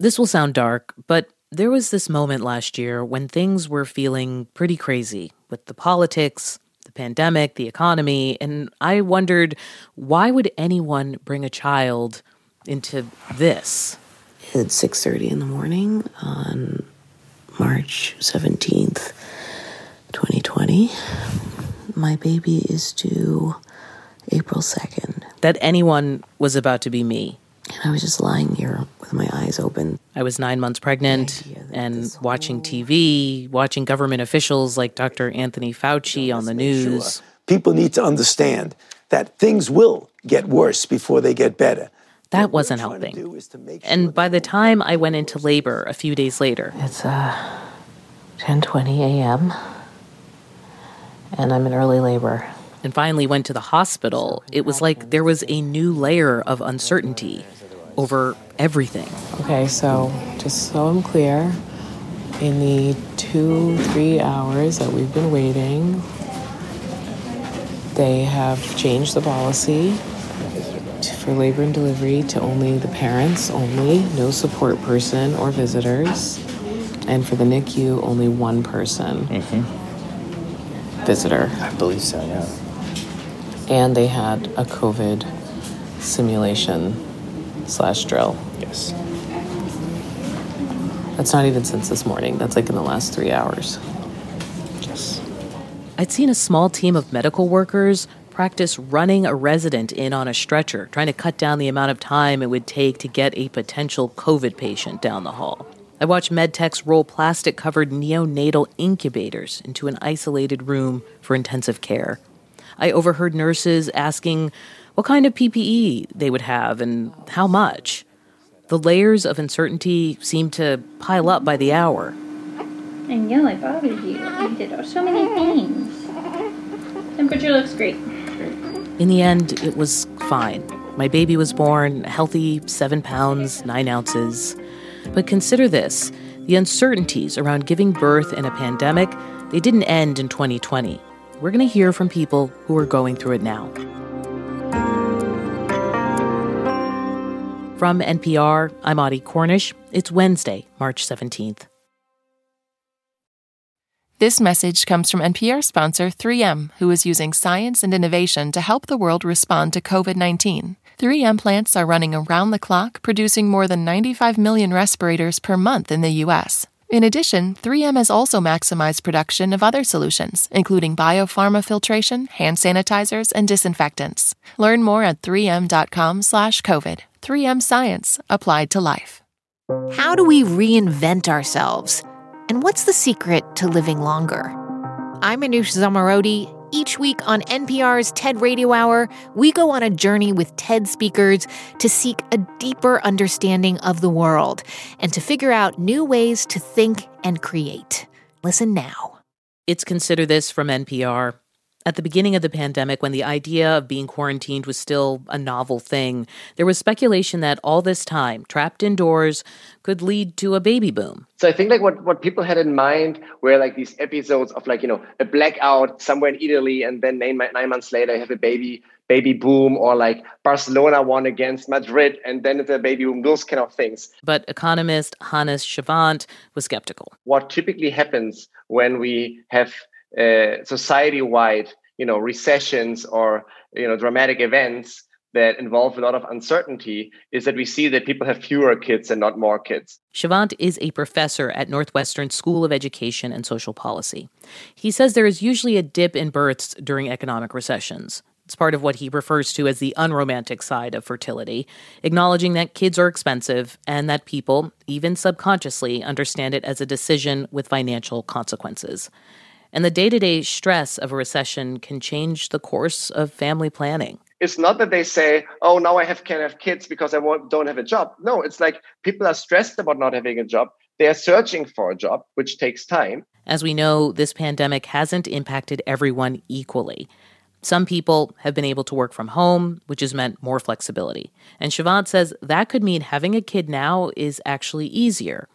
This will sound dark, but there was this moment last year when things were feeling pretty crazy with the politics, the pandemic, the economy, and I wondered why would anyone bring a child into this? It's 6:30 in the morning on March 17th, 2020. My baby is due April 2nd. That anyone was about to be me. And I was just lying here with my eyes open. I was nine months pregnant and watching TV, watching government officials like Dr. Anthony Fauci on the news. Sure. People need to understand that things will get worse before they get better. That wasn't helping. Sure and by the time I went into labor a few days later, it's uh 10:20 a.m. and I'm in early labor. And finally went to the hospital. It was like there was a new layer of uncertainty over everything. Okay, so just so I'm clear, in the two, three hours that we've been waiting, they have changed the policy for labor and delivery to only the parents only, no support person or visitors. And for the NICU, only one person. Mm-hmm. Visitor. I believe so, yeah. And they had a COVID simulation slash drill. Yes. That's not even since this morning. That's like in the last three hours. Yes. I'd seen a small team of medical workers practice running a resident in on a stretcher, trying to cut down the amount of time it would take to get a potential COVID patient down the hall. I watched medtechs roll plastic covered neonatal incubators into an isolated room for intensive care. I overheard nurses asking what kind of PPE they would have and how much. The layers of uncertainty seemed to pile up by the hour. And yeah, I bothered you. You did so many things. Temperature looks great. In the end, it was fine. My baby was born healthy, seven pounds, nine ounces. But consider this the uncertainties around giving birth in a pandemic, they didn't end in 2020. We're going to hear from people who are going through it now. From NPR, I'm Audie Cornish. It's Wednesday, March 17th. This message comes from NPR sponsor 3M, who is using science and innovation to help the world respond to COVID 19. 3M plants are running around the clock, producing more than 95 million respirators per month in the U.S. In addition, 3M has also maximized production of other solutions, including biopharma filtration, hand sanitizers, and disinfectants. Learn more at 3m.com/covid. 3M Science applied to life. How do we reinvent ourselves? And what's the secret to living longer? I'm Manoush Zomorodi. Each week on NPR's TED Radio Hour, we go on a journey with TED speakers to seek a deeper understanding of the world and to figure out new ways to think and create. Listen now. It's Consider This from NPR. At the beginning of the pandemic, when the idea of being quarantined was still a novel thing, there was speculation that all this time, trapped indoors, could lead to a baby boom. So I think like what, what people had in mind were like these episodes of like, you know, a blackout somewhere in Italy and then nine, nine months later you have a baby baby boom or like Barcelona won against Madrid and then it's a baby boom, those kind of things. But economist Hannes Schwandt was skeptical. What typically happens when we have uh, society-wide, you know, recessions or you know dramatic events that involve a lot of uncertainty is that we see that people have fewer kids and not more kids. Schwandt is a professor at Northwestern School of Education and Social Policy. He says there is usually a dip in births during economic recessions. It's part of what he refers to as the unromantic side of fertility, acknowledging that kids are expensive and that people, even subconsciously, understand it as a decision with financial consequences and the day to day stress of a recession can change the course of family planning. It's not that they say, "Oh, now I have can't have kids because I don't have a job." No, it's like people are stressed about not having a job. They are searching for a job, which takes time. As we know, this pandemic hasn't impacted everyone equally. Some people have been able to work from home, which has meant more flexibility. And Schwandt says that could mean having a kid now is actually easier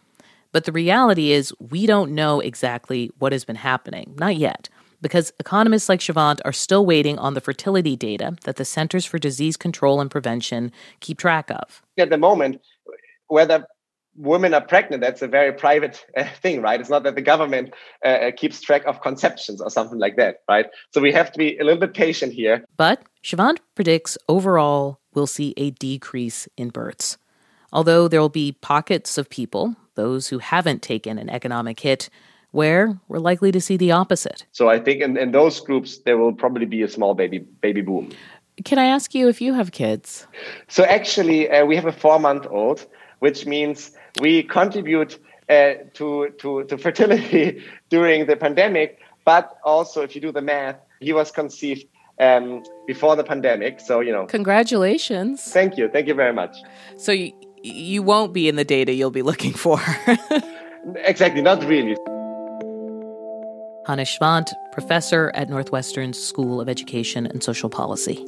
but the reality is, we don't know exactly what has been happening, not yet, because economists like Schwandt are still waiting on the fertility data that the Centers for Disease Control and Prevention keep track of. At the moment, whether women are pregnant, that's a very private uh, thing, right? It's not that the government uh, uh, keeps track of conceptions or something like that, right? So we have to be a little bit patient here. But Schwandt predicts overall we'll see a decrease in births. Although there will be pockets of people, those who haven't taken an economic hit, where we're likely to see the opposite. So I think in, in those groups there will probably be a small baby baby boom. Can I ask you if you have kids? So actually, uh, we have a four month old, which means we contribute uh, to, to, to fertility during the pandemic. But also, if you do the math, he was conceived um, before the pandemic. So, you know. Congratulations. Thank you. Thank you very much. So, you, you won't be in the data you'll be looking for. exactly, not really. Hanne Schwandt, professor at Northwestern's School of Education and Social Policy.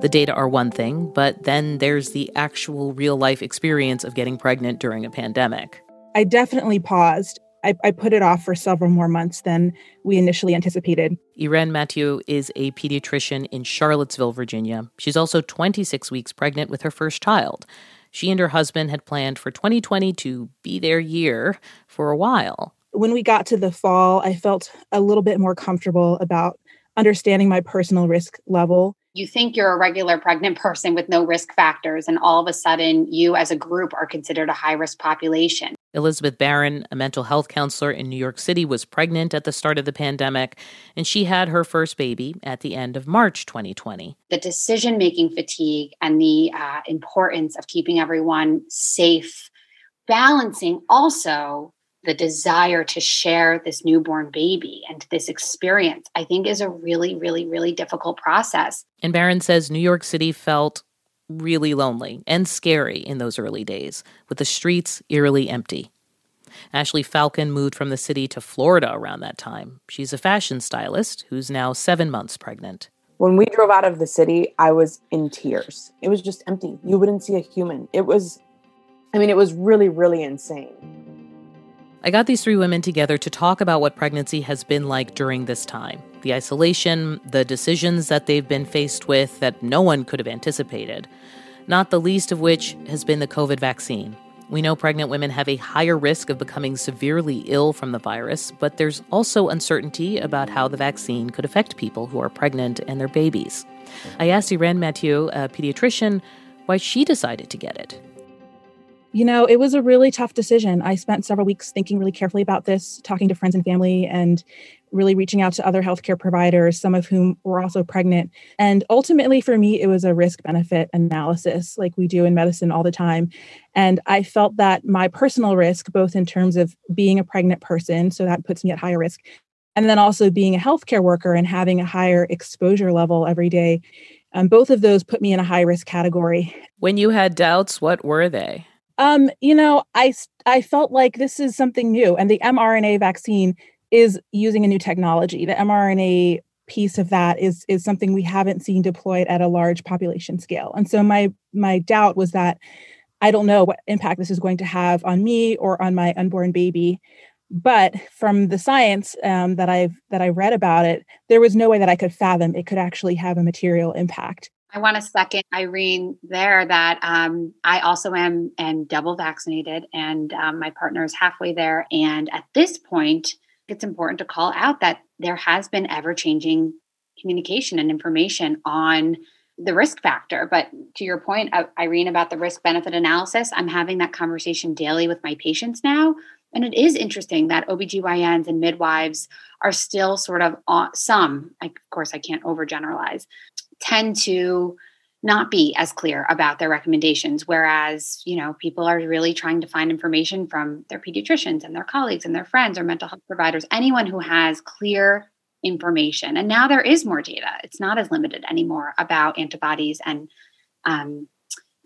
The data are one thing, but then there's the actual real life experience of getting pregnant during a pandemic. I definitely paused. I, I, put it off for several more months than we initially anticipated. Irene Mathieu is a pediatrician in Charlottesville, Virginia. She's also 26 weeks pregnant with her first child. She and her husband had planned for 2020 to be their year for a while. When we got to the fall, I felt a little bit more comfortable about understanding my personal risk level you think you're a regular pregnant person with no risk factors, and all of a sudden you as a group are considered a high risk population. Elizabeth Baron, a mental health counselor in New York City, was pregnant at the start of the pandemic, and she had her first baby at the end of March 2020. The decision making fatigue and the uh, importance of keeping everyone safe, balancing also the desire to share this newborn baby and this experience, I think is a really, really, really difficult process. And Baron says New York City felt really lonely and scary in those early days, with the streets eerily empty. Ashley Falcon moved from the city to Florida around that time. She's a fashion stylist who's now seven months pregnant. When we drove out of the city, I was in tears. It was just empty. You wouldn't see a human. It was, I mean, it was really, really insane. I got these three women together to talk about what pregnancy has been like during this time the isolation, the decisions that they've been faced with that no one could have anticipated, not the least of which has been the COVID vaccine. We know pregnant women have a higher risk of becoming severely ill from the virus, but there's also uncertainty about how the vaccine could affect people who are pregnant and their babies. I asked Irene Mathieu, a pediatrician, why she decided to get it. You know, it was a really tough decision. I spent several weeks thinking really carefully about this, talking to friends and family, and really reaching out to other healthcare providers, some of whom were also pregnant. And ultimately, for me, it was a risk benefit analysis, like we do in medicine all the time. And I felt that my personal risk, both in terms of being a pregnant person, so that puts me at higher risk, and then also being a healthcare worker and having a higher exposure level every day, um, both of those put me in a high risk category. When you had doubts, what were they? Um, you know, I I felt like this is something new, and the mRNA vaccine is using a new technology. The mRNA piece of that is is something we haven't seen deployed at a large population scale. And so my my doubt was that I don't know what impact this is going to have on me or on my unborn baby. But from the science um, that I've that I read about it, there was no way that I could fathom it could actually have a material impact. I want to second Irene there that um, I also am am double vaccinated, and um, my partner is halfway there. And at this point, it's important to call out that there has been ever changing communication and information on the risk factor. But to your point, uh, Irene, about the risk benefit analysis, I'm having that conversation daily with my patients now. And it is interesting that OBGYNs and midwives are still sort of on, some, of course, I can't overgeneralize, tend to not be as clear about their recommendations. Whereas you know people are really trying to find information from their pediatricians and their colleagues and their friends or mental health providers anyone who has clear information. And now there is more data. It's not as limited anymore about antibodies and um,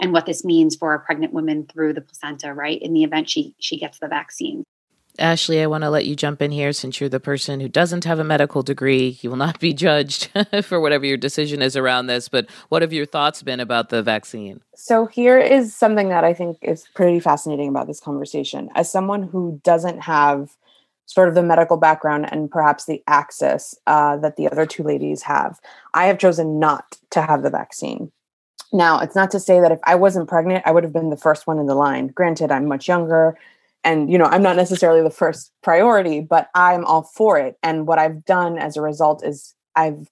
and what this means for a pregnant woman through the placenta right? In the event she she gets the vaccine Ashley, I want to let you jump in here since you're the person who doesn't have a medical degree. You will not be judged for whatever your decision is around this, but what have your thoughts been about the vaccine? So, here is something that I think is pretty fascinating about this conversation. As someone who doesn't have sort of the medical background and perhaps the access uh, that the other two ladies have, I have chosen not to have the vaccine. Now, it's not to say that if I wasn't pregnant, I would have been the first one in the line. Granted, I'm much younger and you know, I'm not necessarily the first priority, but I'm all for it. And what I've done as a result is I've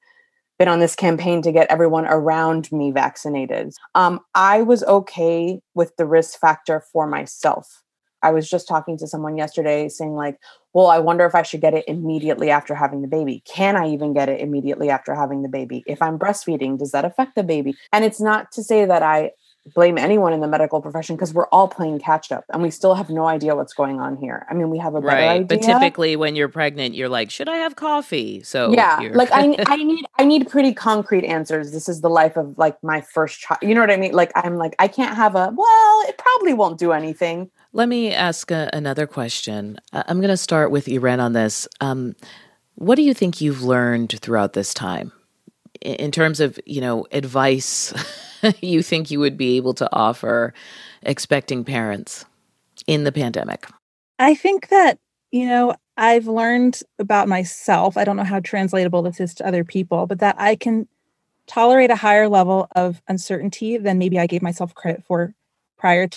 been on this campaign to get everyone around me vaccinated. Um, I was okay with the risk factor for myself. I was just talking to someone yesterday saying, like, well, I wonder if I should get it immediately after having the baby. Can I even get it immediately after having the baby? If I'm breastfeeding, does that affect the baby? And it's not to say that I blame anyone in the medical profession because we're all playing catch up and we still have no idea what's going on here. I mean, we have a better right. idea. But typically when you're pregnant, you're like, should I have coffee? So Yeah. Like I I need I need pretty concrete answers. This is the life of like my first child. You know what I mean? Like I'm like I can't have a well, it probably won't do anything. Let me ask a, another question. I'm going to start with Irene on this. Um, what do you think you've learned throughout this time in terms of, you know, advice you think you would be able to offer expecting parents in the pandemic? I think that, you know, I've learned about myself. I don't know how translatable this is to other people, but that I can tolerate a higher level of uncertainty than maybe I gave myself credit for prior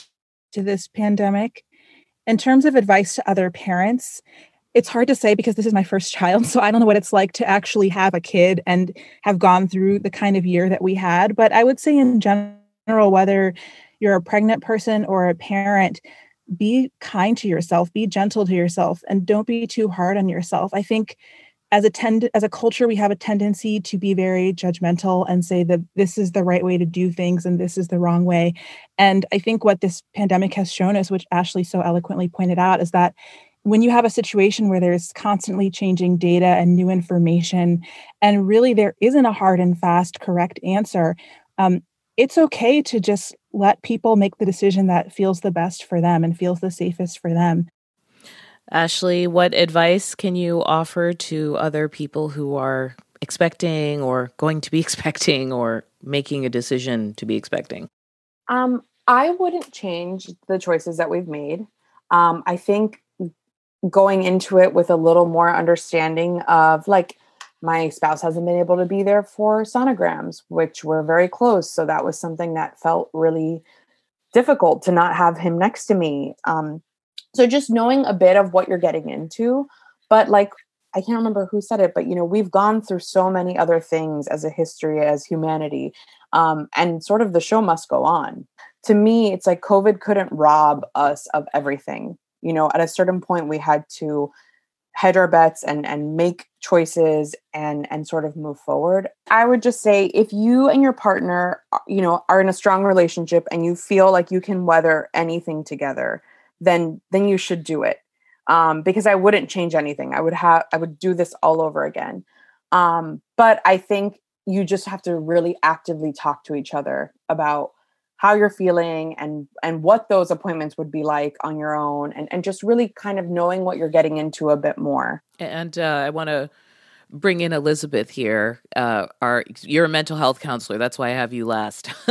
to this pandemic. In terms of advice to other parents, it's hard to say because this is my first child. So I don't know what it's like to actually have a kid and have gone through the kind of year that we had. But I would say, in general, whether you're a pregnant person or a parent, be kind to yourself, be gentle to yourself, and don't be too hard on yourself. I think as a tend as a culture we have a tendency to be very judgmental and say that this is the right way to do things and this is the wrong way and i think what this pandemic has shown us which ashley so eloquently pointed out is that when you have a situation where there's constantly changing data and new information, and really there isn't a hard and fast correct answer, um, it's okay to just let people make the decision that feels the best for them and feels the safest for them. Ashley, what advice can you offer to other people who are expecting or going to be expecting or making a decision to be expecting? Um, I wouldn't change the choices that we've made. Um, I think going into it with a little more understanding of like my spouse hasn't been able to be there for sonograms which were very close. So that was something that felt really difficult to not have him next to me. Um, so just knowing a bit of what you're getting into but like i can't remember who said it but you know we've gone through so many other things as a history as humanity um, and sort of the show must go on. To me it's like covid couldn't rob us of everything you know at a certain point we had to hedge our bets and and make choices and and sort of move forward. I would just say if you and your partner uh, you know are in a strong relationship and you feel like you can weather anything together then then you should do it. Um, because i wouldn't change anything. I would have i would do this all over again. Um, but i think you just have to really actively talk to each other about how you're feeling and and what those appointments would be like on your own and and just really kind of knowing what you're getting into a bit more. And uh, i want to bring in elizabeth here uh, our you're a mental health counselor that's why i have you last.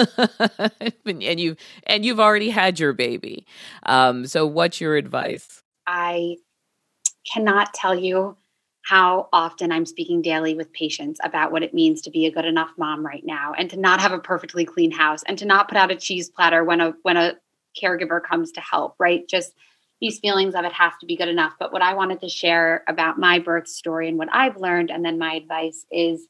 And you and you've already had your baby. Um, so what's your advice? I cannot tell you how often I'm speaking daily with patients about what it means to be a good enough mom right now and to not have a perfectly clean house and to not put out a cheese platter when a when a caregiver comes to help, right? Just these feelings of it has to be good enough. But what I wanted to share about my birth story and what I've learned, and then my advice is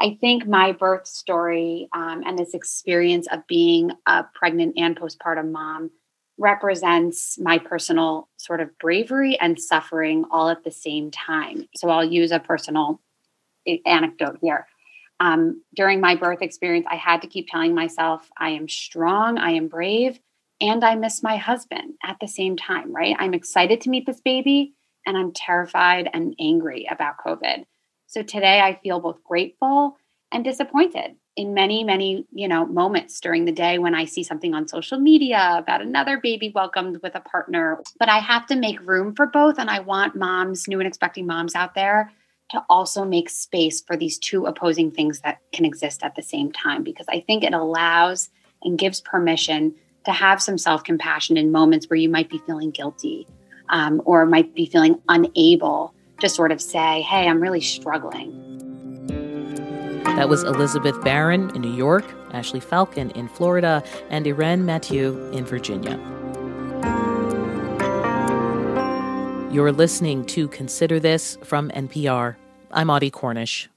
I think my birth story um, and this experience of being a pregnant and postpartum mom represents my personal sort of bravery and suffering all at the same time. So I'll use a personal anecdote here. Um, during my birth experience, I had to keep telling myself, I am strong, I am brave, and I miss my husband at the same time, right? I'm excited to meet this baby, and I'm terrified and angry about COVID. So today I feel both grateful and disappointed in many many you know moments during the day when i see something on social media about another baby welcomed with a partner. But i have to make room for both and i want moms new and expecting moms out there to also make space for these two opposing things that can exist at the same time because i think it allows and gives permission to have some self-compassion in moments where you might be feeling guilty um, or might be feeling unable to sort of say hey i'm really struggling That was Elizabeth Baron in New York, Ashley Falcon in Florida, and Irene Mathieu in Virginia. You're listening to Consider This from NPR. I'm Audie Cornish.